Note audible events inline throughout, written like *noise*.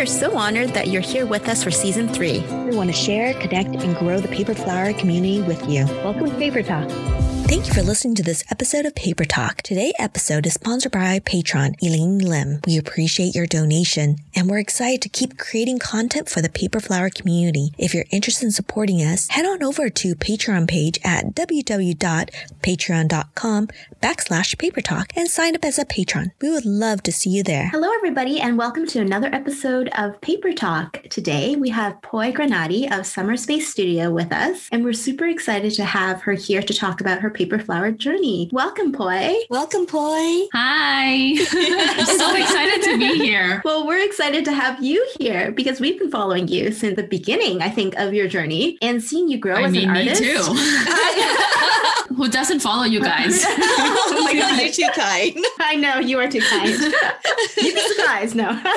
Are so honored that you're here with us for season three. We want to share, connect, and grow the paper flower community with you. Welcome to Paper Talk. Thank you for listening to this episode of Paper Talk. Today's episode is sponsored by patron Elaine Lim. We appreciate your donation and we're excited to keep creating content for the Paper Flower community. If you're interested in supporting us, head on over to Patreon page at www.patreon.com backslash paper talk and sign up as a patron. We would love to see you there. Hello, everybody, and welcome to another episode of Paper Talk. Today we have Poi Granati of Summer Space Studio with us, and we're super excited to have her here to talk about her paper flower journey. Welcome, Poi. Welcome, Poi. Hi. *laughs* I'm so excited to be here. Well, we're excited to have you here because we've been following you since the beginning, I think, of your journey and seeing you grow I as mean, an me too. *laughs* Who doesn't follow you guys? *laughs* oh my God, you're too kind. I know you are too kind. You'd be surprised. No, no, but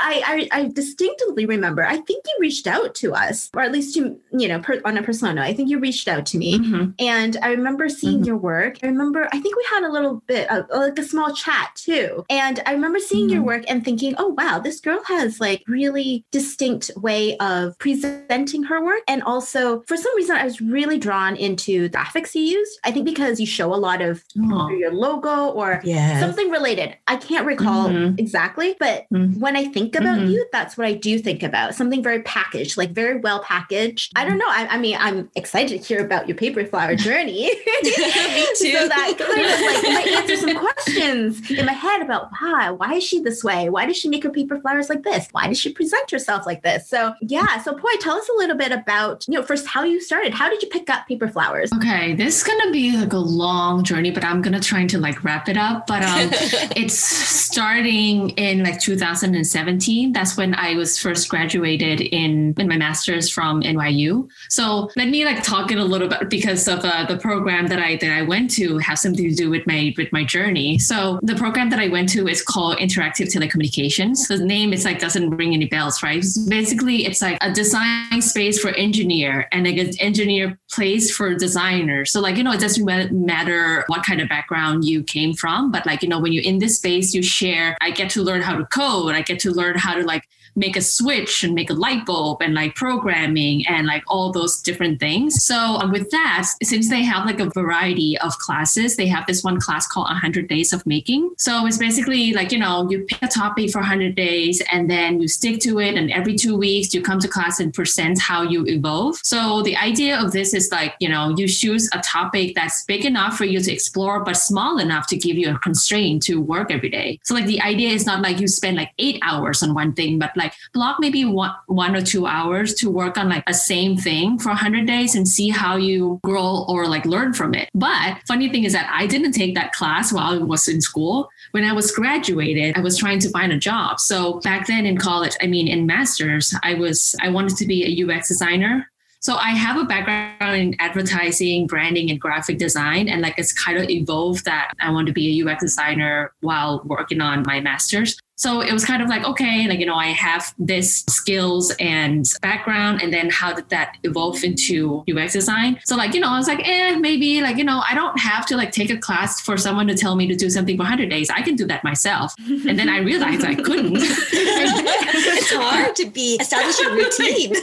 I, I, I distinctly remember. I think you reached out to us, or at least to you know, per, on a persona. I think you reached out to me, Mhm. and I remember seeing your work. I remember. I think we had a little bit of like a small chat too, and I remember seeing your work and thinking, oh wow, this girl has like really distinct way of presenting her work, and also for some reason I was really drawn into the graphics you used. I think because you show a lot of Oh. your logo or Yes. something related. I can't recall Mhm. exactly, but Mhm. when I think about Mhm. you, that's what I do think about. Something very packaged, like very well packaged. I don't know. I, I mean, I'm excited to hear about your paper flower journey. *laughs* *laughs* Me so that kind of like might *laughs* answer some questions in my head about why, why is she this way? Why does she make her paper flowers like this? Why does she present herself like this? So yeah. So Poi, tell us a little bit about, you know, first how you started. How did you pick up paper flowers? Okay, this is gonna be like a long journey, but I'm gonna try to like wrap it up. But um, it's starting in like 2017. That's when I was first graduated in in my master's from NYU. So let me like talk it a little bit because of uh, the program that I that I went to has something to do with my with my journey. So the program that I went to is called Interactive Telecommunications. The name is like doesn't ring any bells, right? Basically, it's like a design space for engineer and like an engineer place for designer. So like you know, it doesn't matter what kind of background you came from, but like you know, when you're in this space, you share. I get to learn how to code. I get to learn how to like make a switch and make a light bulb and like programming and like all those different things. So um, with that, since they have like a variety of classes, they have this one class called 100 Days of Making. So it's basically like, you know, you pick a topic for 100 days and then you stick to it. And every two weeks you come to class and present how you evolve. So the idea of this is like, you know, you choose a topic that's big enough for you to explore, but small enough to give you a constraint to work every day. So like the idea is not like you spend like eight hours on one thing, but like block maybe one, one or two hours to work on like a same thing for 100 days and see how you grow or like learn from it. But funny thing is that I didn't take that class while I was in school. When I was graduated, I was trying to find a job. So back then in college, I mean in masters, I was I wanted to be a UX designer. So I have a background in advertising, branding, and graphic design, and like it's kind of evolved that I want to be a UX designer while working on my master's. So it was kind of like, okay, like, you know, I have this skills and background. And then how did that evolve into UX design? So like, you know, I was like, eh, maybe like, you know, I don't have to like take a class for someone to tell me to do something for 100 days. I can do that myself. *laughs* And then I realized I couldn't. *laughs* *laughs* it's hard to be establish a routine.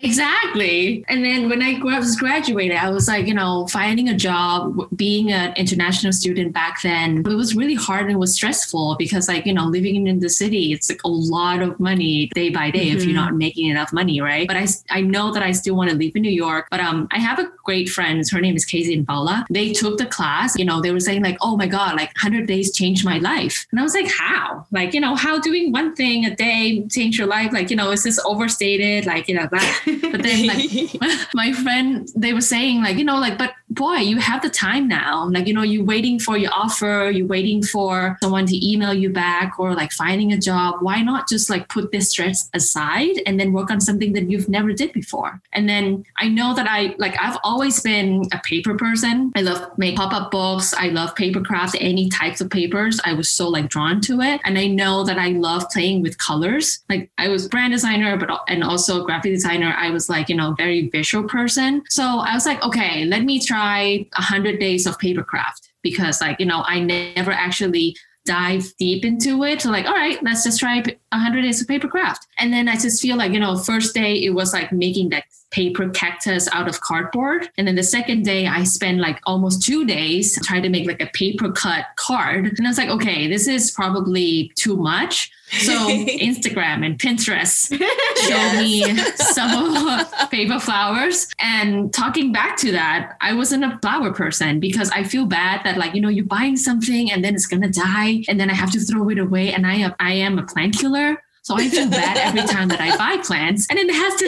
exactly. And then when I was graduated, I was like, you know, finding a job, being an international student back then, it was really hard and it was stressful because like, you know, living in the city, it's like a lot of money day by day if you're not making enough money, right? But I, I know that I still want to live in New York. But um, I have a great friend. Her name is Casey and Paula. They took the class. You know, they were saying like, oh my God, like 100 days changed my life. And I was like, how? Like, you know, how doing one thing a day change your life? Like, you know, is this overstated? Like, you know, that. But then like *laughs* *laughs* my friend, they were saying like, you know, like, but boy, you have the time now. Like, you know, you're waiting for your offer, you're waiting for someone to email you back or like finding a job. Why not just like put this stress aside and then work on something that you've never did before? And then I know that I like I've always been a paper person. I love make pop-up books. I love paper craft, any types of papers. I was so like drawn to it. And I know that I love playing with colors. Like I was brand designer, but and also a graphic designer. I was like, you know, very visual person. So I was like, okay, let me try a hundred days of paper craft because like, you know, I never actually dive deep into it. So like, all right, let's just try 100 days of paper craft. And then I just feel like, you know, first day it was like making that paper cactus out of cardboard. And then the second day I spent like almost two days trying to make like a paper cut card. And I was like, okay, this is probably too much. So *laughs* Instagram and Pinterest *laughs* showed me some paper flowers. And talking back to that, I wasn't a flower person because I feel bad that like, you know, you're buying something and then it's gonna die and then I have to throw it away. And I am I am a plant killer. So I feel bad every time that I buy plants and it has to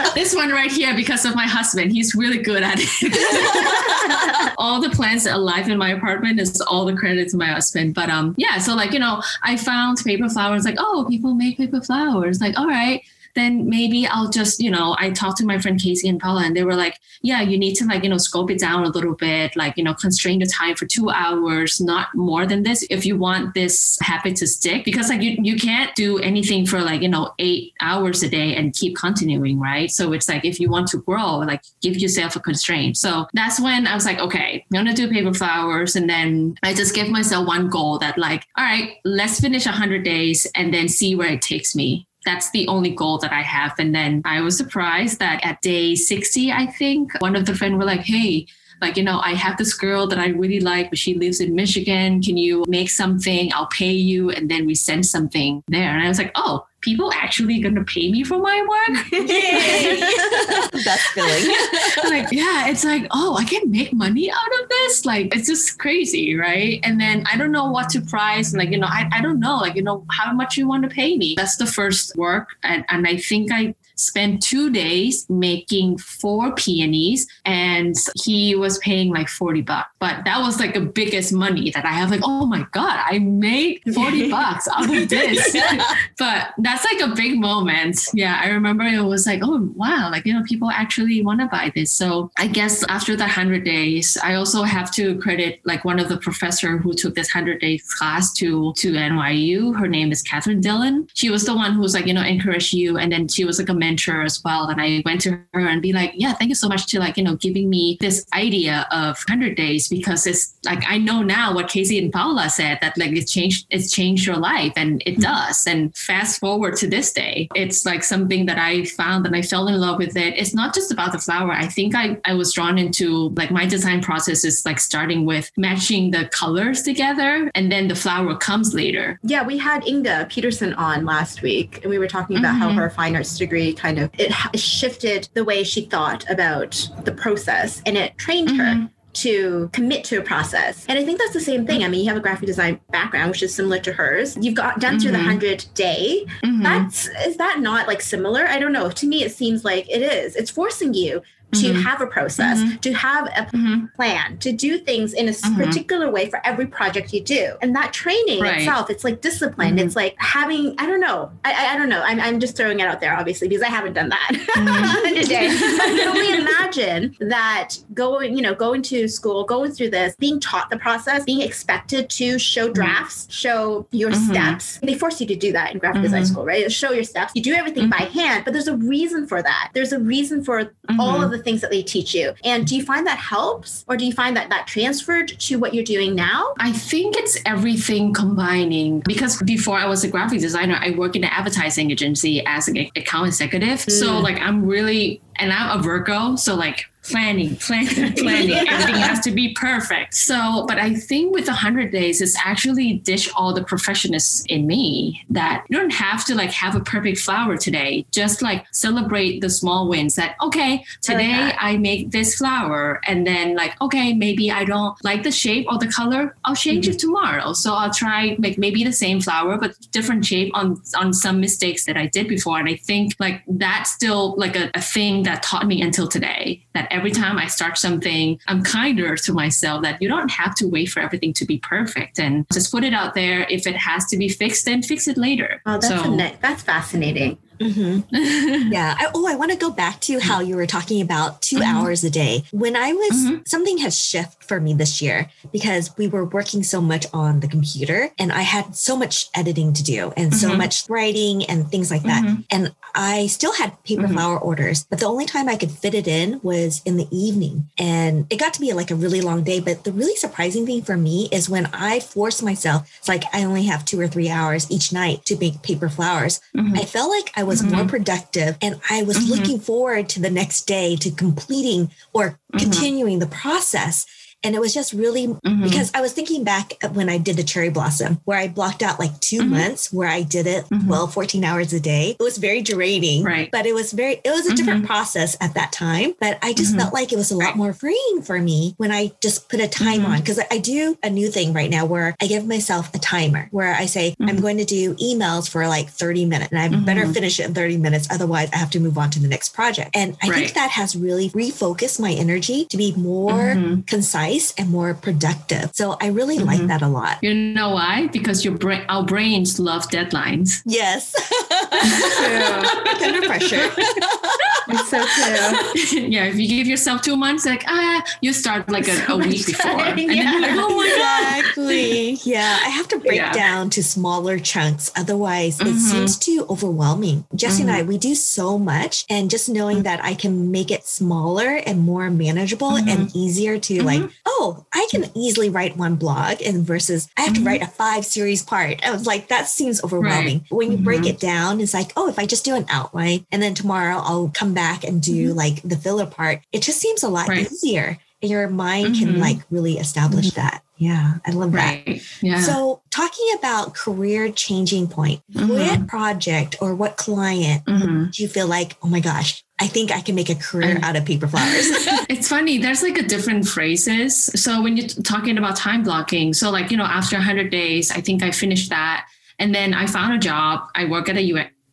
die. *laughs* this one right here, because of my husband, he's really good at it. *laughs* all the plants alive in my apartment is all the credit to my husband. But um, yeah, so like, you know, I found paper flowers like, oh, people make paper flowers. Like, all right then maybe I'll just, you know, I talked to my friend Casey and Paula and they were like, yeah, you need to like, you know, scope it down a little bit, like, you know, constrain the time for two hours, not more than this if you want this habit to stick. Because like you, you can't do anything for like, you know, eight hours a day and keep continuing, right? So it's like if you want to grow, like give yourself a constraint. So that's when I was like, okay, I'm gonna do paper flowers. And then I just give myself one goal that like, all right, let's finish 100 days and then see where it takes me that's the only goal that I have. And then I was surprised that at day 60, I think, one of the friends were like, hey, like, you know, I have this girl that I really like, but she lives in Michigan. Can you make something? I'll pay you. And then we send something there. And I was like, oh, people actually going to pay me for my work? *laughs* That's feeling. *laughs* like, yeah, it's like, oh, I can make money out of this. Like, it's just crazy, right? And then I don't know what to price. And like, you know, I, I don't know, like, you know, how much you want to pay me. That's the first work. And, and I think I spent two days making four peonies and he was paying like 40 bucks. But that was like the biggest money that I have like, oh my God, I made 40 *laughs* bucks out of this. *laughs* but that's like a big moment. Yeah, I remember it was like, oh wow, like you know, people actually want to buy this. So I guess after the hundred days, I also have to credit like one of the professor who took this hundred days class to to NYU. Her name is Catherine Dillon. She was the one who was like, you know, encourage you. And then she was like a mentor as well. And I went to her and be like, yeah, thank you so much to like, you know, giving me this idea of 100 days because it's like, I know now what Casey and Paula said that like it's changed, it's changed your life and it mm-hmm. does. And fast forward to this day, it's like something that I found and I fell in love with it. It's not just about the flower. I think I, I was drawn into like my design process is like starting with matching the colors together and then the flower comes later. Yeah, we had Inga Peterson on last week and we were talking about mm-hmm. how her fine arts degree kind of it shifted the way she thought about the process and it trained mm-hmm. her to commit to a process. And I think that's the same thing. I mean, you have a graphic design background, which is similar to hers. You've got done mm-hmm. through the mm-hmm. hundred day. Mm-hmm. That's is that not like similar? I don't know. To me, it seems like it is. It's forcing you to mm-hmm. have a process, mm-hmm. to have a mm-hmm. plan, to do things in a mm-hmm. particular way for every project you do. And that training right. itself, it's like discipline. It's like having, I don't know, I, I, don't know. I'm, I'm just throwing it out there, obviously, because I haven't done that *laughs* today. I can only imagine that going, you know, going to school, going through this, being taught the process, being expected to show drafts, show your steps. They force you to do that in graphic design school, right? Show your steps. You do everything by hand, but there's a reason for that. There's a reason for all of the things that they teach you. And do you find that helps or do you find that that transferred to what you're doing now? I think it's everything combining because before I was a graphic designer, I worked in an advertising agency as an account executive. Mm. So like I'm really and I'm a Virgo, so like planning, planning, *laughs* planning. Everything has to be perfect. So, but I think with 100 days, it's actually ditch all the perfectionists in me that you don't have to like have a perfect flower today. Just like celebrate the small wins that, okay, today I, like I make this flower. And then like, okay, maybe I don't like the shape or the color. I'll change mm-hmm. it tomorrow. So I'll try like maybe the same flower, but different shape on, on some mistakes that I did before. And I think like that's still like a, a thing that taught me until today that every time I start something, I'm kinder to myself that you don't have to wait for everything to be perfect and just put it out there. If it has to be fixed, then fix it later. Oh, that's, so, a, that's fascinating. Mm-hmm. *laughs* yeah. I, oh, I want to go back to how you were talking about 2 mm-hmm. hours a day. When I was, mm-hmm. something has shifted for me this year because we were working so much on the computer and I had so much editing to do and so mm-hmm. much writing and things like that. Mm-hmm. And I still had paper Mhm. flower orders, but the only time I could fit it in was in the evening. And it got to be like a really long day. But the really surprising thing for me is when I forced myself, it's like I only have two or three hours each night to make paper flowers. Mhm. I felt like I was Mhm. more productive and I was Mhm. looking forward to the next day to completing or Mhm. continuing the process. And it was just really Mhm. because I was thinking back when I did the cherry blossom, where I blocked out like 2 Mhm. months where I did it Mhm. 12, 14 hours a day. It was very draining, Right. but it was very, it was a different process at that time. But I just Mhm. felt like it was a lot Right. more freeing for me when I just put a time Mhm. on. Because I do a new thing right now where I give myself a timer where I say, I'm going to do emails for like 30 minutes and I better finish it in 30 minutes. Otherwise, I have to move on to the next project. And I think that has really refocused my energy to be more Mhm. Concise and more productive. So I really like Mhm. that a lot. You know why? Because your brain, our brains love deadlines. Yes. *laughs* True. Under pressure. *laughs* It's so true. *laughs* yeah, if you give yourself two months, like ah, you start like a, a week before, and then you're like, oh my god. exactly. Yeah, I have to break Yeah. down to smaller chunks. Otherwise, it Mhm. seems too overwhelming. Jesse and Mm-hmm. I, we do so much, and just knowing that I can make it smaller and more manageable and easier to like, oh, I can easily write one blog, and versus I have to write a five series part. I was like, that seems overwhelming. When you break it down, it's like, oh, if I just do an outline, and then tomorrow I'll come back and do like the filler part, it just seems a lot Mm-hmm. Right. easier. And your mind can Mhm. like really establish that. Yeah, I love that. Yeah. So, talking about career changing point, what project or what client Mhm. do you feel like, oh my gosh, I think I can make a career out of paper flowers? *laughs* it's funny there's like a different phrases so when you're talking about time blocking so like you know after 100 days i think i finished that and then i found a job i work at a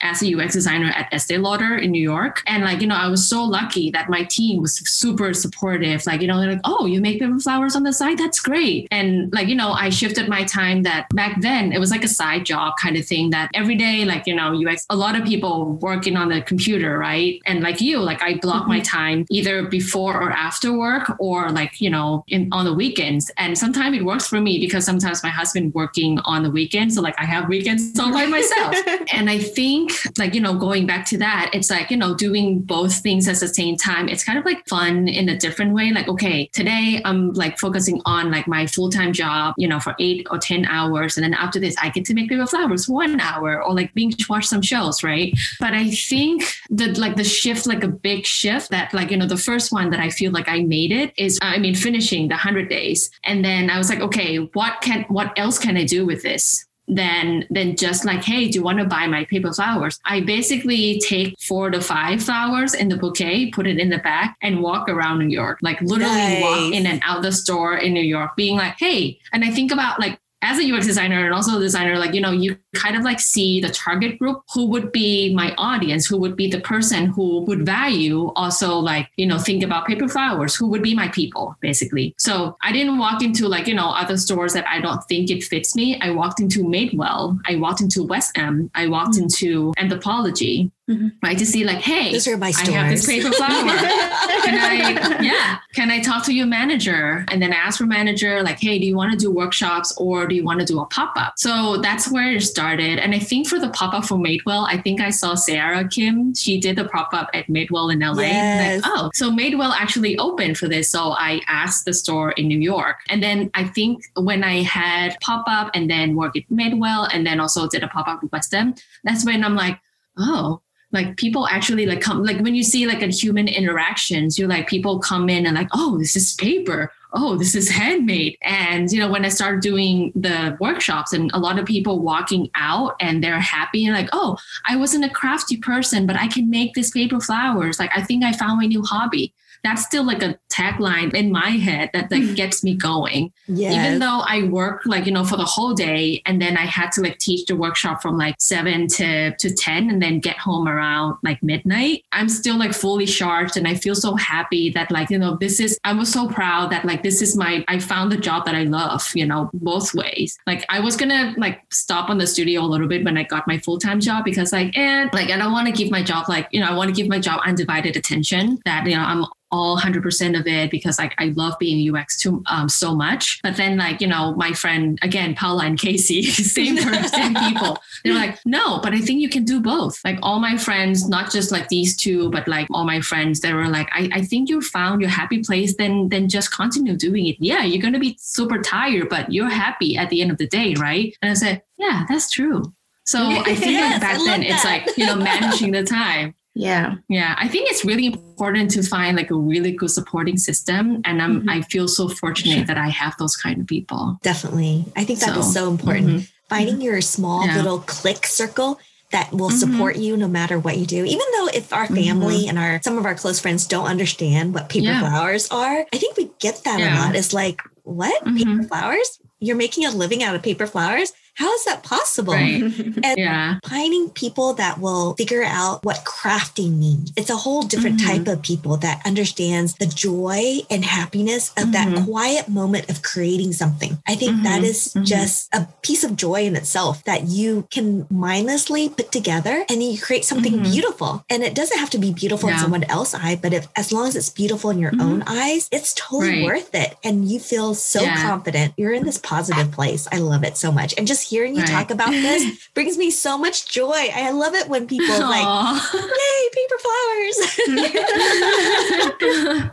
as a UX designer at Estee Lauder in New York. And like, you know, I was so lucky that my team was super supportive. Like, you know, they're like, oh, you make paper flowers on the side? That's great. And like, you know, I shifted my time that back then it was like a side job kind of thing that every day, like, you know, UX, a lot of people working on the computer, right? And like you, like I block my mm-hmm. time either before or after work or like, you know, in on the weekends. And sometimes it works for me because sometimes my husband working on the weekends. So like I have weekends all by myself. *laughs* and I think like, you know, going back to that, it's like, you know, doing both things at the same time. It's kind of like fun in a different way. Like, okay, today I'm like focusing on like my full-time job, you know, for eight or 10 hours. And then after this, I get to make paper flowers one hour or like binge watch some shows, right? But I think that like the shift, like a big shift that like, you know, the first one that I feel like I made it is, I mean, finishing the 100 days. And then I was like, okay, what can, what else can I do with this? Then, then just like, hey, do you want to buy my paper flowers? I basically take four to five flowers in the bouquet, put it in the bag, and walk around New York. Like literally walk in and out the store in New York, being like, hey, and I think about like as a UX designer and also a designer, like, you know, you kind of like see the target group who would be my audience, who would be the person who would value also like, you know, think about paper flowers, who would be my people, basically. So I didn't walk into like, you know, other stores that I don't think it fits me. I walked into Madewell, I walked into West Elm, I walked mm. into Anthropologie, Mhm. right? To see like, hey, Those are my I have this paper flower. Can I *laughs* yeah. Can I talk to your manager and then I ask for manager like hey do you want to do workshops or do you want to do a pop-up? So that's where it started. And I think for the pop-up for Madewell I think I saw Sarah Kim. She did the pop-up at Madewell in LA Yes. like oh so Madewell actually opened for this. So I asked the store in New York. And then I think when I had pop-up and then work at Madewell and then also did a pop-up with West Elm that's when I'm like oh like people actually like come like when you see like a human interactions you're like people come in and like oh this is paper. Oh this is handmade. And you know when i started doing the workshops and a lot of people walking out and they're happy and like oh i wasn't a crafty person but i can make this paper flowers. Like i think i found my new hobby. That's still like a tagline in my head that like mm-hmm. gets me going yes. even though I work like you know for the whole day and then I had to like teach the workshop from like seven to to ten and then get home around like midnight, I'm still like fully charged and I feel so happy that like you know this is I was so proud that like this is my I found the job that I love you know both ways. Like I was gonna like stop on the studio a little bit when I got my full time job because like and like I don't want to give my job like you know I want to give my job undivided attention that you know I'm all 100% of it because like I love being UX too um, so much. But then like, you know, my friend, again, Paula and Casey, *laughs* same *laughs* person, same people, they're like, no, but I think you can do both. Like all my friends, not just like these two, but like all my friends, they were like, I, I think you found your happy place, then then just continue doing it. Yeah, you're gonna be super tired, but you're happy at the end of the day, right? And I said, Yeah, that's true. So *laughs* I think Yes, like back then love it's like, you know, managing the time. Yeah. Yeah, I think it's really important to find like a really good supporting system. And I'm Mhm. I feel so fortunate that I have those kind of people. Definitely. I think that is So, so important. mhm. Finding your small Yeah. little click circle that will Mhm. support you no matter what you do. Even though if our family and our some of our close friends don't understand what paper Yeah. flowers are, I think we get that a lot. It's like, what? Mhm. Paper flowers? You're making a living out of paper flowers? How is that possible? Right. *laughs* And Yeah. finding people that will figure out what crafting means. It's a whole different Mhm. type of people that understands the joy and happiness of that Mhm. quiet moment of creating something. I think that Mhm. is Mhm. just a piece of joy in itself that you can mindlessly put together and then you create something Mhm. beautiful. And it doesn't have to be beautiful in someone else's eye, but if as long as it's beautiful in your Mhm. own eyes, it's totally Right. worth it. And you feel so Yeah. confident. You're in this positive place. I love it so much. And just hearing you Right. talk about this *laughs* brings me so much joy. I love it when people like, yay, paper flowers. *laughs*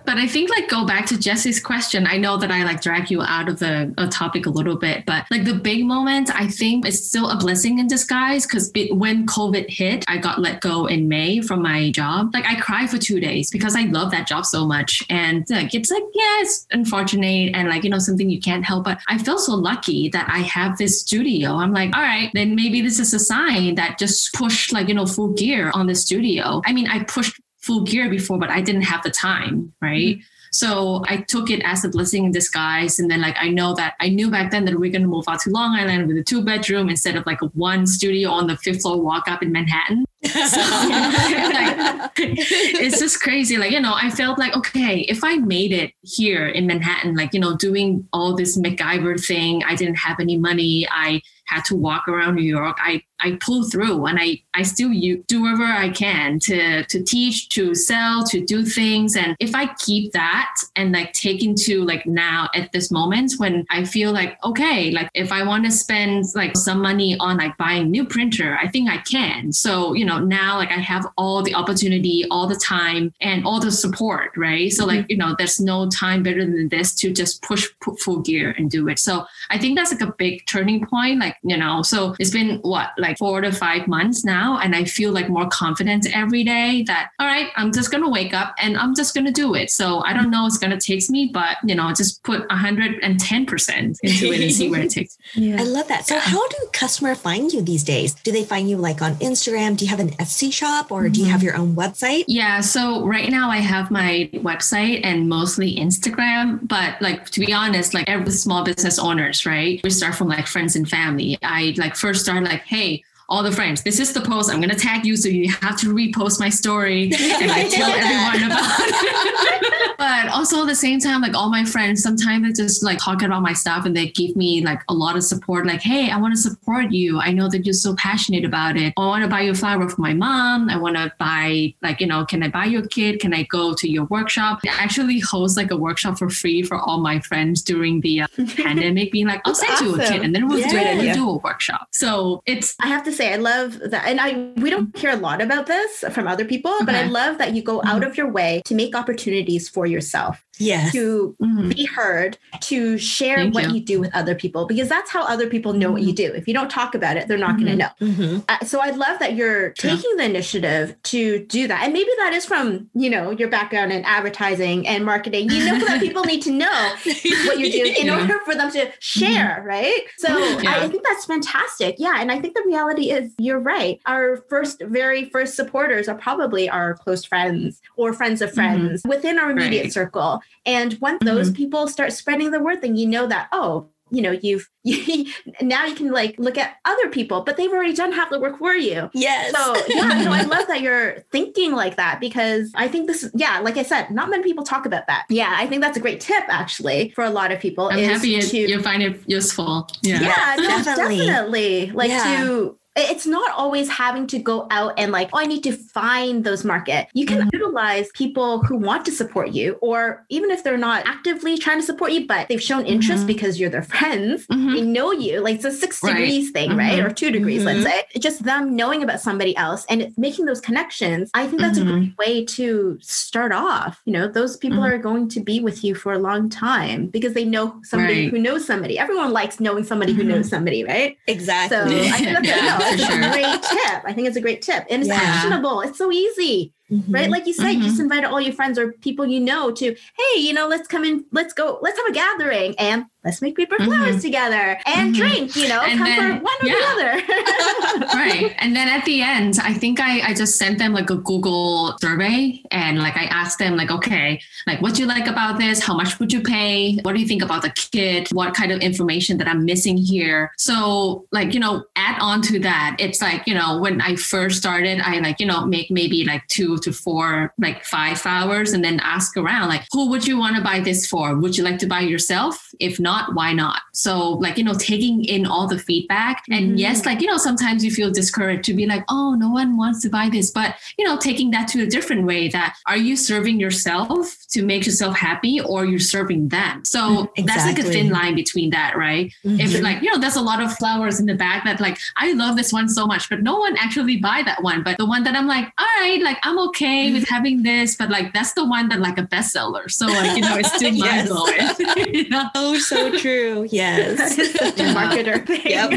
but I think like go back to Jesse's question. I know that I like drag you out of the a topic a little bit, but like the big moment, I think is still a blessing in disguise because when COVID hit, I got let go in May from my job. Like I cried for two days because I love that job so much, and like it's like yeah, it's unfortunate and like you know something you can't help. But I feel so lucky that I have this studio. I'm like, all right, then maybe this is a sign that just push like you know full gear on the studio. I mean, I pushed full gear before, but I didn't have the time, right? Mm-hmm. So I took it as a blessing in disguise. And then like I know that I knew back then that we are gonna move out to Long Island with a two bedroom instead of like a one studio on the fifth floor walk up in Manhattan. *laughs* So *laughs* like, it's just crazy. Like, you know, I felt like, okay, if I made it here in Manhattan, like, you know, doing all this MacGyver thing, I didn't have any money. I had to walk around New York. I, I pull through and I, I still u- do whatever I can to, to teach, to sell, to do things. And if I keep that and like take into like now at this moment when I feel like, okay, like if I want to spend like some money on like buying new printer, I think I can. So, you know, now like I have all the opportunity, all the time and all the support, right? So like, mm-hmm. you know, there's no time better than this to just push put full gear and do it. So I think that's like a big turning point. Like, you know, so it's been what, like four to five months now. And I feel like more confident every day that, all right, I'm just going to wake up and I'm just going to do it. So I don't know it's going to take me, but, you know, just put 110% into it and see where it takes. *laughs* I love that. So, how do customers find you these days? Do they find you like on Instagram? Do you have an Etsy shop or do you have mm-hmm. your own website? Yeah, so right now I have my website and mostly Instagram, but like to be honest, like every small business owners, right? We start from like friends and family. I like first start like, hey, all the friends, this is the post. I'm gonna tag you, so you have to repost my story *laughs* and like tell *laughs* everyone about it. *laughs* but also at the same time, like all my friends, sometimes they just like talk about my stuff and they give me like a lot of support. Like, hey, I want to support you. I know that you're so passionate about it. I want to buy you a flower for my mom. I want to buy like you know, can I buy your kid? Can I go to your workshop? I actually host like a workshop for free for all my friends during the uh, pandemic, being like, I'll send you a awesome. kid and then we'll do it and we'll do a workshop. So it's I have to say, I love that. And I we don't hear a lot about this from other people, but I love that you go out mm-hmm. of your way to make opportunities for yourself, Yes. to mhm. be heard, to share Thank what you. you. do with other people, because that's how other people know what you do. If you don't talk about it, they're not going to know. Mhm. Uh, so I love that you're Yeah. taking the initiative to do that. And maybe that is from, you know, your background in advertising and marketing. You know that people need to know *laughs* what you're doing in Yeah. order for them to share, right? So I, Yeah. I think that's fantastic. Yeah. And I think the reality is you're right. Our first, very first supporters are probably our close friends or friends of friends within our immediate Right. circle. And once mm-hmm. those people start spreading the word, then you know that, oh, you know, you've *laughs* now you can like look at other people, but they've already done half the work for you. Yes. So yeah, *laughs* no, I love that you're thinking like that because I think this, yeah, like I said, not many people talk about that. Yeah, I think that's a great tip actually for a lot of people. I'm is happy you, to, you find it useful. Yeah. yeah, no, Definitely. definitely. Like Yeah. to it's not always having to go out and like, oh, I need to find those market. You can mm-hmm. utilize people who want to support you, or even if they're not actively trying to support you, but they've shown interest mm-hmm. because you're their friends, mm-hmm. they know you. Like it's a six right. degrees thing, right? Mm-hmm. Or two degrees, let's mm-hmm. say. Just them knowing about somebody else and making those connections. I think that's a great mm-hmm. way to start off. You know, those people are going to be with you for a long time because they know somebody right. who knows somebody. Everyone likes knowing somebody who knows somebody, right? Exactly. So I think that's *laughs* yeah, it's sure. a great tip. I think it's a great tip. And it's yeah. actionable. It's so easy. Mm-hmm. Right. Like you said, mm-hmm. you just invite all your friends or people you know to, hey, you know, let's come in, let's go, let's have a gathering and let's make paper flowers mm-hmm. together and mm-hmm. drink, you know, and come then, for one or yeah. the other. *laughs* right. And then at the end, I think I, I just sent them like a Google survey and like I asked them like, okay, like what do you like about this? How much would you pay? What do you think about the kit? What kind of information that I'm missing here? So like, you know, add on to that. It's like, you know, when I first started, I like, you know, make maybe like two to four, like five hours and then ask around like, who would you want to buy this for? Would you like to buy yourself? If not, why not? So, like, you know, taking in all the feedback. And mm-hmm. yes, like, you know, sometimes you feel discouraged to be like, oh, no one wants to buy this. But, you know, taking that to a different way that are you serving yourself to make yourself happy or you're serving them? So exactly. that's like a thin line between that, right? Mm-hmm. If like, you know, there's a lot of flowers in the back that like, I love this one so much, but no one actually buy that one. But the one that I'm like, all right, like, I'm okay with *laughs* having this, but like, that's the one that like a bestseller. So like, you know, it's still *laughs* mind blowing. *laughs* you know? Oh, so true. Yes. Such a marketer thing. Yep.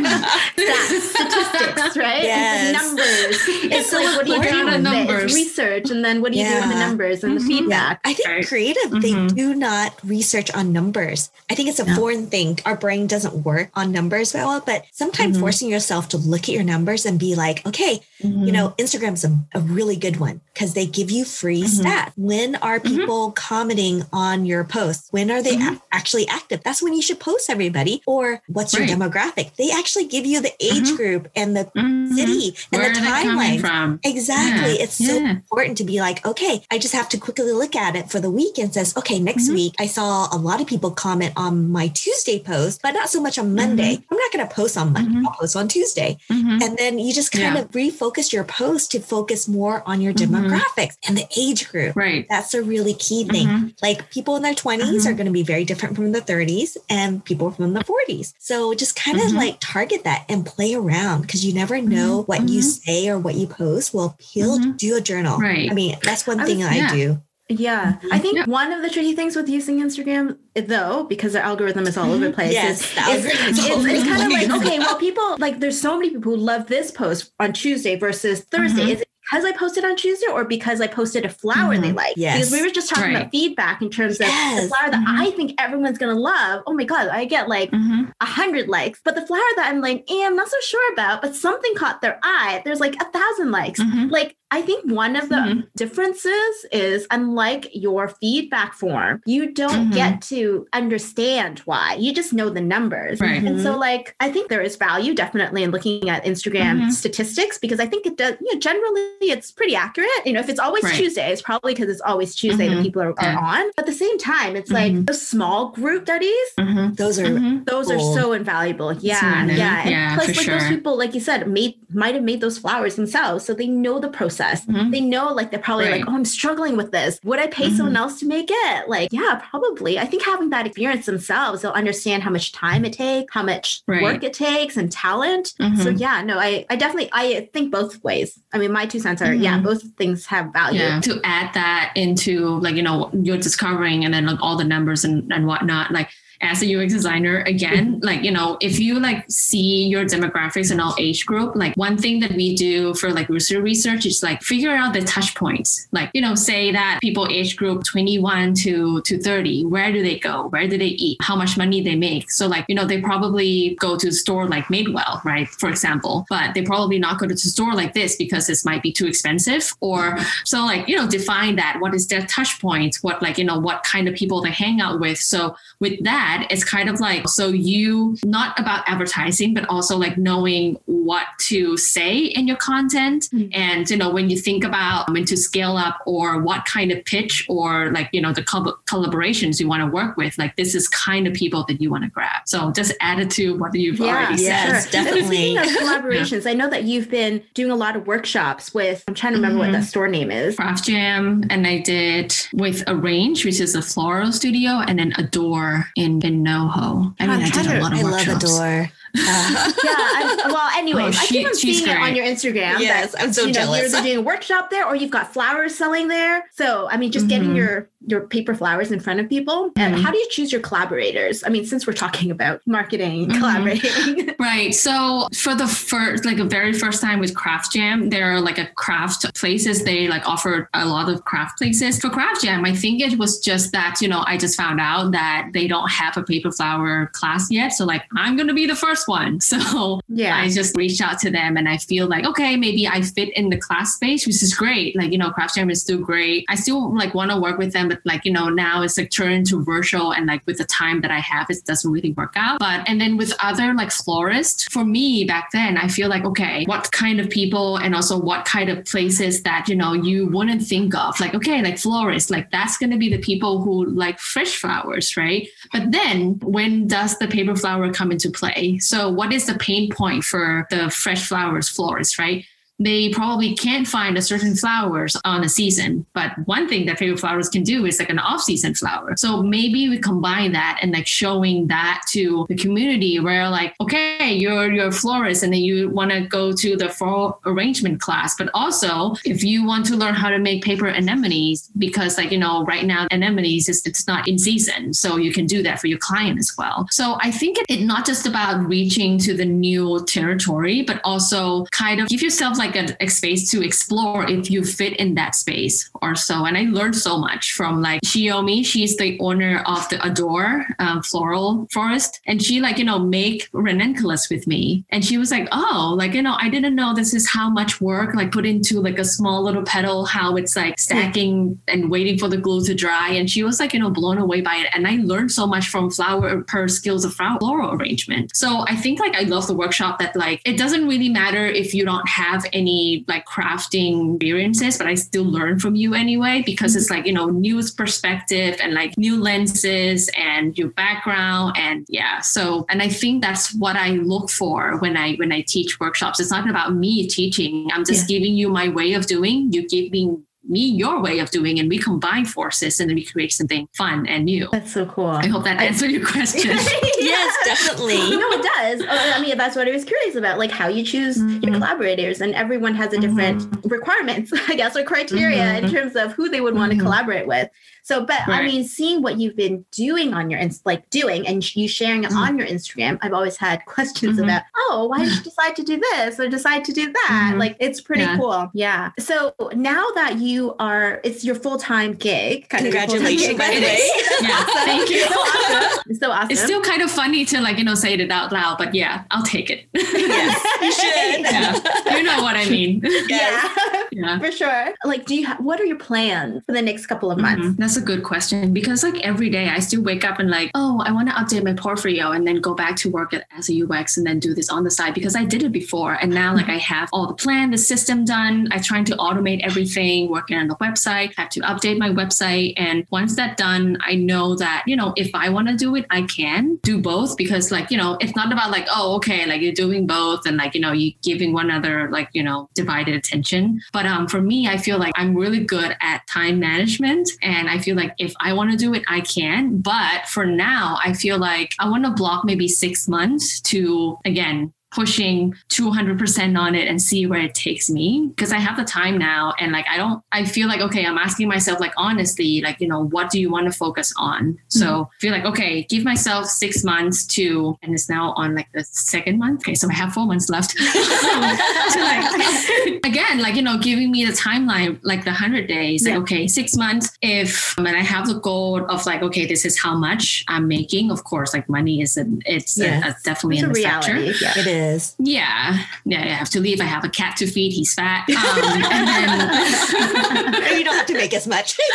Statistics, right? Yes. Numbers. It's, so like, what do you do with numbers. research, and then what do you yeah. do with the numbers and mm-hmm. the feedback? I think right. creative, mm-hmm. they do not research on numbers. I think it's a no. foreign thing. Our brain doesn't work on numbers well, but sometimes mm-hmm. forcing yourself to look at your numbers and be like, okay, mm-hmm. you know, Instagram's a, a really good one because they give you free mm-hmm. stats. When are mm-hmm. people commenting on your posts? When are they a- actually active? That's when you should post everybody or what's right. your demographic they actually give you the age mm-hmm. group and the mm-hmm. city and Where the timeline from exactly yeah. it's yeah. so important to be like okay i just have to quickly look at it for the week and says okay next mm-hmm. week i saw a lot of people comment on my tuesday post but not so much on monday mm-hmm. i'm not going to post on monday mm-hmm. i'll post on tuesday mm-hmm. and then you just kind yeah. of refocus your post to focus more on your demographics and the age group right that's a really key thing like people in their 20s are going to be very different from the 30s and people from the 40s. So just kind of mm-hmm. like target that and play around because you never know mm-hmm. what you mm-hmm. say or what you post will appeal. Mm-hmm. Do a journal. Right. I mean, that's one I thing was, I yeah. do. Yeah. Mm-hmm. I think yeah. one of the tricky things with using Instagram, though, because the algorithm is all over the place, yes, is, is, it's, it's, kind of like, okay, well, people like there's so many people who love this post on Tuesday versus Thursday. Mm-hmm. Is it because I posted on Tuesday or because I posted a flower mm-hmm. they like. Yes. Because we were just talking right. about feedback in terms of yes. the flower that mm-hmm. I think everyone's gonna love. Oh my god, I get like mm-hmm. a mm-hmm. hundred likes, but the flower that I'm like, eh, I'm not so sure about, but something caught their eye. There's like a thousand likes. Mm-hmm. Like I think one of the mm-hmm. differences is unlike your feedback form, you don't mm-hmm. get to understand why. You just know the numbers. Right. And so, like, I think there is value definitely in looking at Instagram mm-hmm. statistics because I think it does, you know, generally it's pretty accurate. You know, if it's always right. Tuesday, it's probably because it's always Tuesday that mm-hmm. people are, yeah. are, on. But at the same time, it's like mm-hmm. those small group studies, mm-hmm. those are those cool. are so invaluable. Yeah. Yeah. And yeah, plus, like sure. those people, like you said, made might have made those flowers themselves. So they know the process process. Mm-hmm. They know like they're probably right. like, oh, I'm struggling with this. Would I pay mm-hmm. someone else to make it? Like, yeah, probably. I think having that experience themselves, they'll understand how much time it takes, how much right. work it takes and talent. Mm-hmm. So yeah, no, I, I definitely I think both ways. I mean, my two cents are yeah, mm-hmm. both things have value. Yeah. To add that into like, you know, you're discovering and then like all the numbers and, and whatnot, like as a UX designer, again, mm-hmm. like, you know, if you like see your demographics and all age group, like one thing that we do for like user research is like figure out the touch points. Like, you know, say that people age group 21 to, to 30, where do they go? Where do they eat? How much money they make? So like, you know, they probably go to a store like Madewell, right? For example, but they probably not go to a store like this because this might be too expensive or so like, you know, define that. What is their touch points? What like, you know, what kind of people they hang out with? So with that, it's kind of like so you not about advertising, but also like knowing what to say in your content. Mm-hmm. And you know, when you think about when to scale up or what kind of pitch or like you know the collaborations you want to work with, like this is kind of people that you want to grab. So just add it to what you've yeah, already yes, said. definitely. Speaking of *laughs* collaborations, yeah. I know that you've been doing a lot of workshops with. I'm trying to remember mm-hmm. what that store name is. Craft Jam, and I did with Arrange, which is a floral studio, and then Adore in in NoHo. I mean, I did a lot of I workshops. love Adore. Uh, yeah. I'm, well, anyways, oh, she, I keep on seeing great. it on your Instagram. Yes, that, I'm so you know, jealous. You're doing a workshop there, or you've got flowers selling there. So, I mean, just mm-hmm. getting your your paper flowers in front of people. And mm-hmm. how do you choose your collaborators? I mean, since we're talking about marketing, mm-hmm. collaborating. *laughs* right. So for the first, like a very first time with Craft Jam, there are like a craft places. They like offer a lot of craft places. For Craft Jam, I think it was just that, you know, I just found out that they don't have a paper flower class yet. So like, I'm going to be the first one. *laughs* So yeah, I just reached out to them and I feel like, okay, maybe I fit in the class space, which is great. Like, you know, Craft Jam is still great. I still like want to work with them, but like, you know, now it's like turned into virtual and like with the time that I have, it doesn't really work out. But, and then with other like florists, for me back then, I feel like, okay, what kind of people and also what kind of places that, you know, you wouldn't think of like, okay, like florists, like that's going to be the people who like fresh flowers, right? But then when does the paper flower come into play? So what is the pain point for the fresh flowers florists, right? They probably can't find a certain flowers on a season. But one thing that paper flowers can do is like an off-season flower. So maybe we combine that and like showing that to the community where like, okay, you're you're a florist and then you want to go to the floral arrangement class. But also if you want to learn how to make paper anemones, because like, you know, right now anemones is it's not in season. So you can do that for your client as well. So I think it's it not just about reaching to the new territory, but also kind of give yourself like like a, a, space to explore if you fit in that space or so. And I learned so much from like Shiomi. She's the owner of the Adore um, Floral Forest. And she like, you know, make ranunculus with me. And she was like, oh, like, you know, I didn't know this is how much work like put into like a small little petal, how it's like stacking and waiting for the glue to dry. And she was like, you know, blown away by it. And I learned so much from flower per skills of floral arrangement. So I think like I love the workshop that like it doesn't really matter if you don't have any like crafting experiences, but I still learn from you anyway because it's mm-hmm. like, you know, new perspective and like new lenses and your background and yeah. So and I think that's what I look for when I when I teach workshops. It's not about me teaching. I'm just yeah. giving you my way of doing. You giving me your way of doing and we combine forces and then we create something fun and new that's so cool i hope that answered your question *laughs* yes definitely *laughs* no it does oh, i mean that's what i was curious about like how you choose mm-hmm. your collaborators and everyone has a different mm-hmm. requirements *laughs* i guess or criteria mm-hmm. in terms of who they would want to mm-hmm. collaborate with so, but right. I mean, seeing what you've been doing on your like doing and you sharing it mm-hmm. on your Instagram, I've always had *laughs* questions mm-hmm. about, oh, why did you *laughs* decide to do this or decide to do that? Mm-hmm. Like, it's pretty yeah. cool. Yeah. So now that you are, it's your full time gig. Congratulations, by the way. *laughs* yeah, thank you. so awesome. It's so awesome. It's still kind of funny to like you know say it out loud, but yeah, I'll take it. yes, you should. Yeah. You know what I mean. Yes. Yeah, yeah, for sure. Like, do you? Ha- what are your plans for the next couple of months? Mm-hmm. That's a good question because like every day I still wake up and like, oh, I want to update my portfolio and then go back to work as a UX and then do this on the side because I did it before. And now like I have all the plan, the system done. I'm trying to automate everything, working on the website, have to update my website. And once that's done, I know that, you know, if I want to do it, I can do both because like, you know, it's not about like, oh, okay, like you're doing both and like, you know, you giving one another like, you know, divided attention. But um for me, I feel like I'm really good at time management and I feel like if I want to do it, I can. But for now, I feel like I want to block maybe six months to, again, pushing 200% on it and see where it takes me because I have the time now and like I don't I feel like okay I'm asking myself like honestly like you know what do you want to focus on so mm-hmm. I feel like okay give myself 6 months to and it's now on like the second month okay so I have 4 months left *laughs* to like *laughs* again like you know giving me the timeline like the 100 days yeah. like okay 6 months if um, and I have the goal of like okay this is how much I'm making of course like money is a, it's yes. a, a definitely it's a, a reality factor yeah. it is is. Yeah, yeah, I have to leave. I have a cat to feed. He's fat. Um, and then *laughs* you don't have to make as much. *laughs*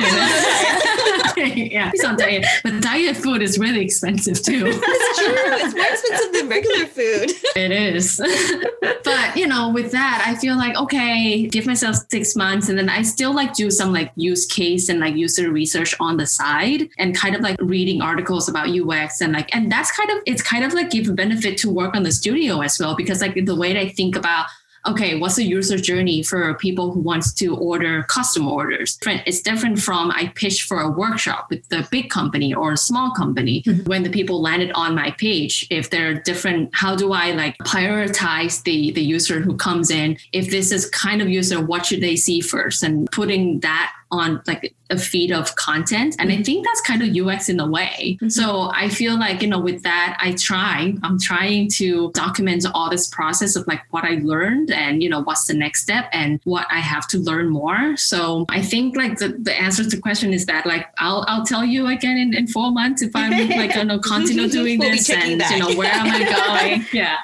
*laughs* *laughs* yeah, he's on diet, but diet food is really expensive too. *laughs* It's true. It's more expensive than regular food. It is. *laughs* but you know, with that, I feel like okay, give myself six months, and then I still like do some like use case and like user research on the side, and kind of like reading articles about UX and like, and that's kind of it's kind of like give a benefit to work on the studio as well because like the way I think about okay, what's the user journey for people who wants to order custom orders? It's different from I pitched for a workshop with the big company or a small company. Mm-hmm. When the people landed on my page, if they're different, how do I like prioritize the the user who comes in? If this is kind of user, what should they see first? And putting that on like a feed of content. And I mm-hmm. think that's kind of UX in a way. Mm-hmm. So I feel like, you know, with that, I try, I'm trying to document all this process of like what I learned and, you know, what's the next step and what I have to learn more. So I think like the, the answer to the question is that like, I'll, I'll tell you again in, in four months if I'm like, going *laughs* to continue doing we'll this and, back. you know, where am I *laughs* going? Yeah.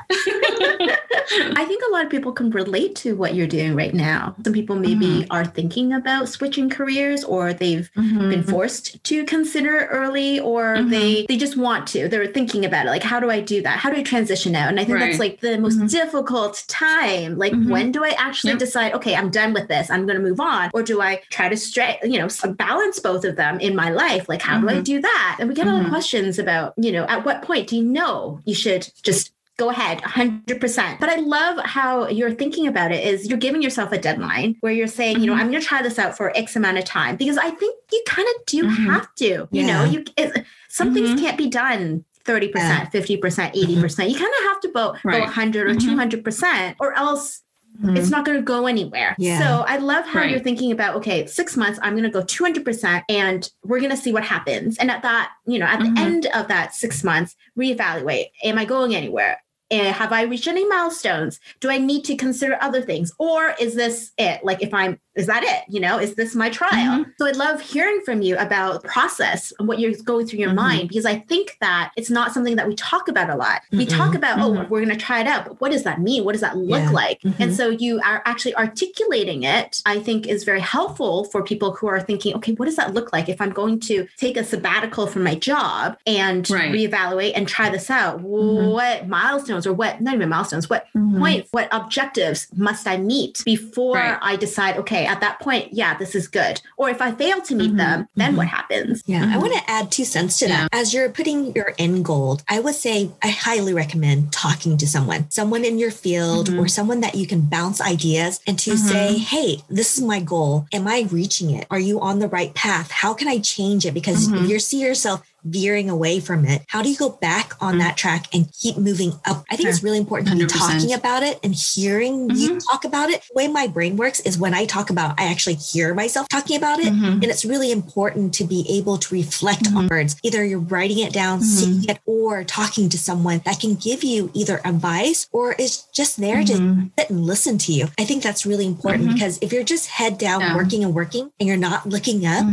I think a lot of people can relate to what you're doing right now. Some people maybe mm-hmm. are thinking about switching careers or they've mm-hmm. been forced to consider early or mm-hmm. they they just want to they're thinking about it like how do i do that how do i transition out and i think right. that's like the most mm-hmm. difficult time like mm-hmm. when do i actually yep. decide okay i'm done with this i'm going to move on or do i try to straight you know balance both of them in my life like how do i mm-hmm. do that and we get a lot of mm-hmm. questions about you know at what point do you know you should just go ahead 100% but i love how you're thinking about it is you're giving yourself a deadline where you're saying mm-hmm. you know mm-hmm. i'm going to try this out for x amount of time because i think you kind of do mm-hmm. have to you yeah. know you it, some mm-hmm. things can't be done 30% yeah. 50% 80 mm-hmm. percent you kind of have to go, right. go 100 or 200% mm-hmm. or else Mm-hmm. It's not going to go anywhere. Yeah. So I love how right. you're thinking about, okay, six months, I'm going to go 200% and we're going to see what happens. And at that, you know, at mm-hmm. the end of that six months, reevaluate. Am I going anywhere? And have I reached any milestones? Do I need to consider other things? Or is this it? Like if I'm is that it? You know, is this my trial? Mm-hmm. So I'd love hearing from you about process and what you're going through your mm-hmm. mind because I think that it's not something that we talk about a lot. Mm-hmm. We talk about, oh, mm-hmm. we're going to try it out, but what does that mean? What does that look yeah. like? And mm-hmm. so you are actually articulating it, I think is very helpful for people who are thinking, okay, what does that look like if I'm going to take a sabbatical from my job and right. reevaluate and try this out? Mm-hmm. What milestones or what, not even milestones, what points, what objectives must I meet before right. I decide, okay, at that point, yeah, this is good. Or if I fail to meet mm-hmm. them, then mm-hmm. what happens? Yeah, mm-hmm. I want to add two cents to yeah. that. As you're putting your end goal, I would say I highly recommend talking to someone, someone in your field or mm-hmm. someone that you can bounce ideas and to say, mm-hmm. hey, this is my goal. Am I reaching it? Are you on the right path? How can I change it? Because if mm-hmm. you see yourself veering away from it, how do you go back on mm-hmm. that track and keep moving up? I think sure. it's really important to 100%. be talking about it and hearing mm-hmm. you talk about it. The way my brain works is when I talk about, I actually hear myself talking about it. Mm-hmm. And it's really important to be able to reflect mm-hmm. on words. Either you're writing it down, mm-hmm. seeing it, or talking to someone that can give you either advice or is just there to mm-hmm. sit and listen to you. I think that's really important because if you're just head down yeah. working and working and you're not looking up,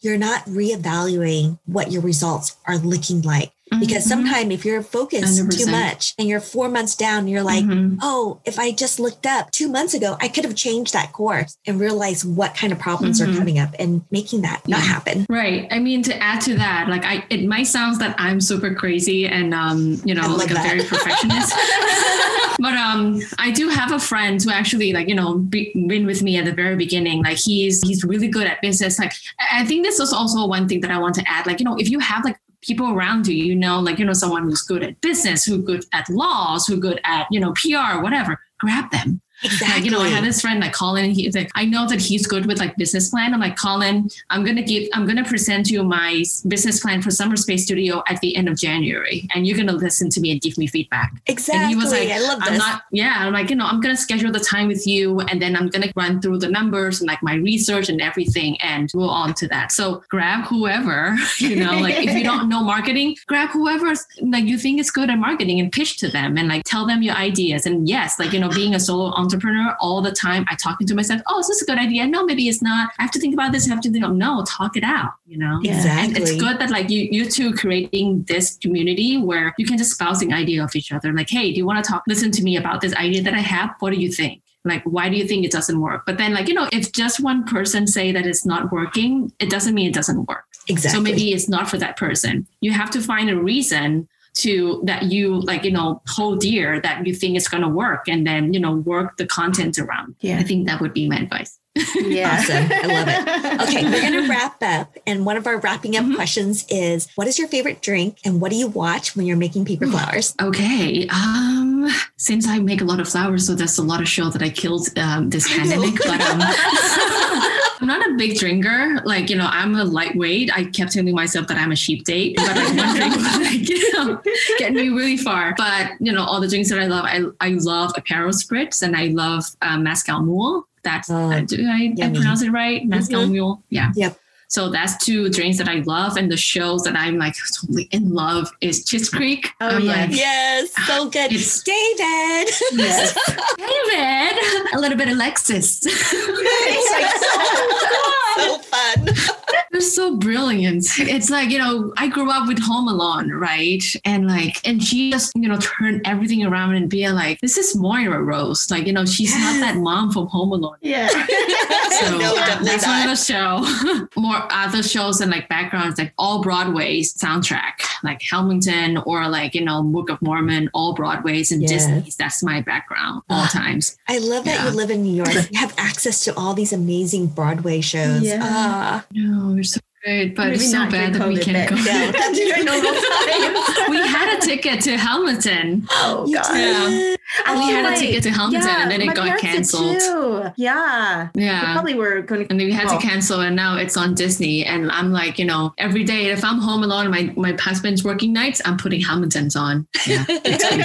you're not reevaluating what your results results are looking like. Because mm-hmm. sometimes if you're focused 100%. too much and you're four months down, you're like, mm-hmm. oh, if I just looked up two months ago, I could have changed that course and realized what kind of problems mm-hmm. are coming up and making that not happen. Right. I mean, to add to that, like I, it might sound that I'm super crazy and, um, you know, like that. a very perfectionist. *laughs* but um, I do have a friend who actually, like, you know, be, been with me at the very beginning. Like, he's he's really good at business. Like, I think this is also one thing that I want to add. Like, you know, if you have like people around you, you know, like, you know, someone who's good at business, who good at laws, who good at, you know, PR, whatever, grab them Exactly. Like, you know, I had this friend like Colin, and he's like, I know that he's good with like business plan. I'm like, Colin, I'm gonna give, I'm gonna present you my business plan for Summer Space Studio at the end of January, and you're gonna listen to me and give me feedback. Exactly. And he was like, I love this. I'm not, yeah. I'm like, you know, I'm gonna schedule the time with you, and then I'm gonna run through the numbers and like my research and everything, and go on to that. So grab whoever, *laughs* you know, like if you don't *laughs* know marketing, grab whoever like you think is good at marketing and pitch to them and like tell them your ideas. And yes, like you know, being a solo entrepreneur entrepreneur all the time. I talking to myself, oh, is this a good idea? No, maybe it's not. I have to think about this. I have to think of no, talk it out, you know? Exactly. And it's good that like you you two creating this community where you can just bounce the idea of each other. Like, hey, do you want to talk listen to me about this idea that I have? What do you think? like why do you think it doesn't work but then like you know if just one person say that it's not working it doesn't mean it doesn't work exactly. so maybe it's not for that person you have to find a reason to that you like you know hold dear that you think is going to work and then you know work the content around Yeah. i think that would be my advice Yeah. *laughs* Awesome. I love it. Okay, we're going *laughs* to wrap up. And one of our wrapping up Mhm. questions is what is your favorite drink and what do you watch when you're making paper flowers? okay um since i make a lot of flowers so there's a lot of show that i killed um, this pandemic but um *laughs* I'm not a big drinker. Like, you know, I'm a lightweight. I kept telling myself that I'm a sheep date, but like one drink would *laughs* like, you know, get me really far. But, you know, all the drinks that I love, I, I love Aperol Spritz and I love Mezcal Mule. That's, Oh, uh, do I, I pronounce it right? Mezcal Mhm. Mule. Yeah. Yep. So that's two drinks that I love. And the shows that I'm like totally in love is Schitt's Creek. Oh, I'm yeah. like, Yes, ah, so good. It's- David. Yes. *laughs* David, a little bit Alexis. *laughs* It's like oh, so, *laughs* *laughs* so fun. *laughs* They're so brilliant. It's like, you know, I grew up with Home Alone, right? And like, and she just, you know, turned everything around and be like, this is Moira Rose. Like, you know, she's not that mom from Home Alone. Yeah. *laughs* So no, that's not. another show. More other shows and like backgrounds, like all Broadway soundtrack, like Hamilton or like, you know, Book of Mormon, all Broadways and Yes. Disney's. That's my background all Ah. times. I love that Yeah. you live in New York. You have access to all these amazing Broadway shows. Yeah. Ah, No, you're so great, but Maybe it's so bad that we can't go. but- no, that's During normal *laughs* times. we had a ticket to Hamilton. Oh, you God. did. Oh, we had a ticket to Hamilton and then it got canceled. too. Yeah. We Yeah. probably were going to. And then we had Oh. to cancel, and now it's on Disney. And I'm like, you know, every day if I'm home alone, my my husband's working nights, I'm putting Hamilton's on. Yeah, it's *laughs* crazy.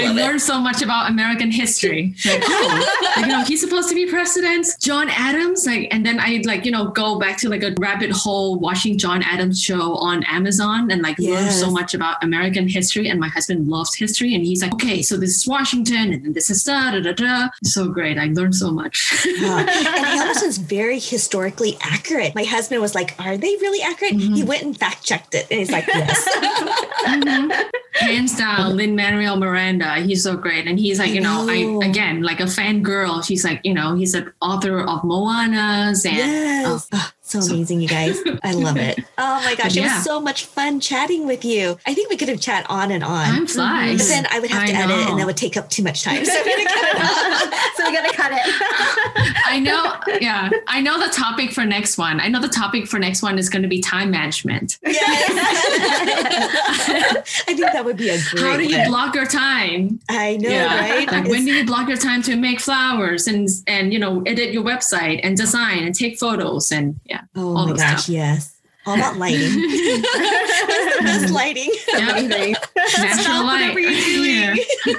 I I love it. learned so much about American history. *laughs* Like, oh, like, you know, he's supposed to be president, John Adams. Like, and then I like, you know, go back to like a rabbit hole watching John Adams show on Amazon and like learn so much about American history. And my husband loves history, and he's like, okay, so this is Washington, and then this is da da da da. So great, I learned so much. Ah, *laughs* and Hamilton's very historically accurate. My husband was like, Are they really accurate? Mhm. He went and fact checked it. And he's like, Yes. *laughs* Mhm. Hands down, Lin Manuel Miranda. He's so great. And he's like, you know. I again, like a fangirl. She's like, you know, he's an author of Moana's and yes. Ah, so amazing, you guys. *laughs* I love it. Oh my gosh. It was so much fun chatting with you. I think we could have chat on and on. time flies. but then I would have to I edit and know. that would take up too much time. So I'm gonna cut it *laughs* off. so we gotta cut it. I know, yeah. I know the topic for next one. I know the topic for next one is going to be time management. Yes. *laughs* I think that would be a great How do you one. block your time? I know, right? Like when do you block your time to make flowers and and you know edit your website and design and take photos and yeah. Oh all my gosh, stuff. yes. All about lighting. *laughs* What's the best lighting? Yeah. Amazing. Natural Stop light. whatever you're doing. *laughs*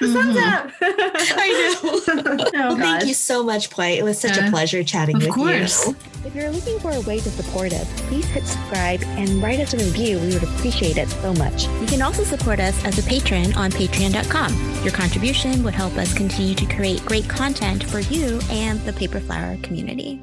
Thumbs Mhm. up. I know. *laughs* Oh, well, thank you so much, Poi. It was such a pleasure chatting with you. Of with course. you. If you're looking for a way to support us, please hit subscribe and write us a review. We would appreciate it so much. You can also support us as a patron on patreon.com. Your contribution would help us continue to create great content for you and the Paper Flower community.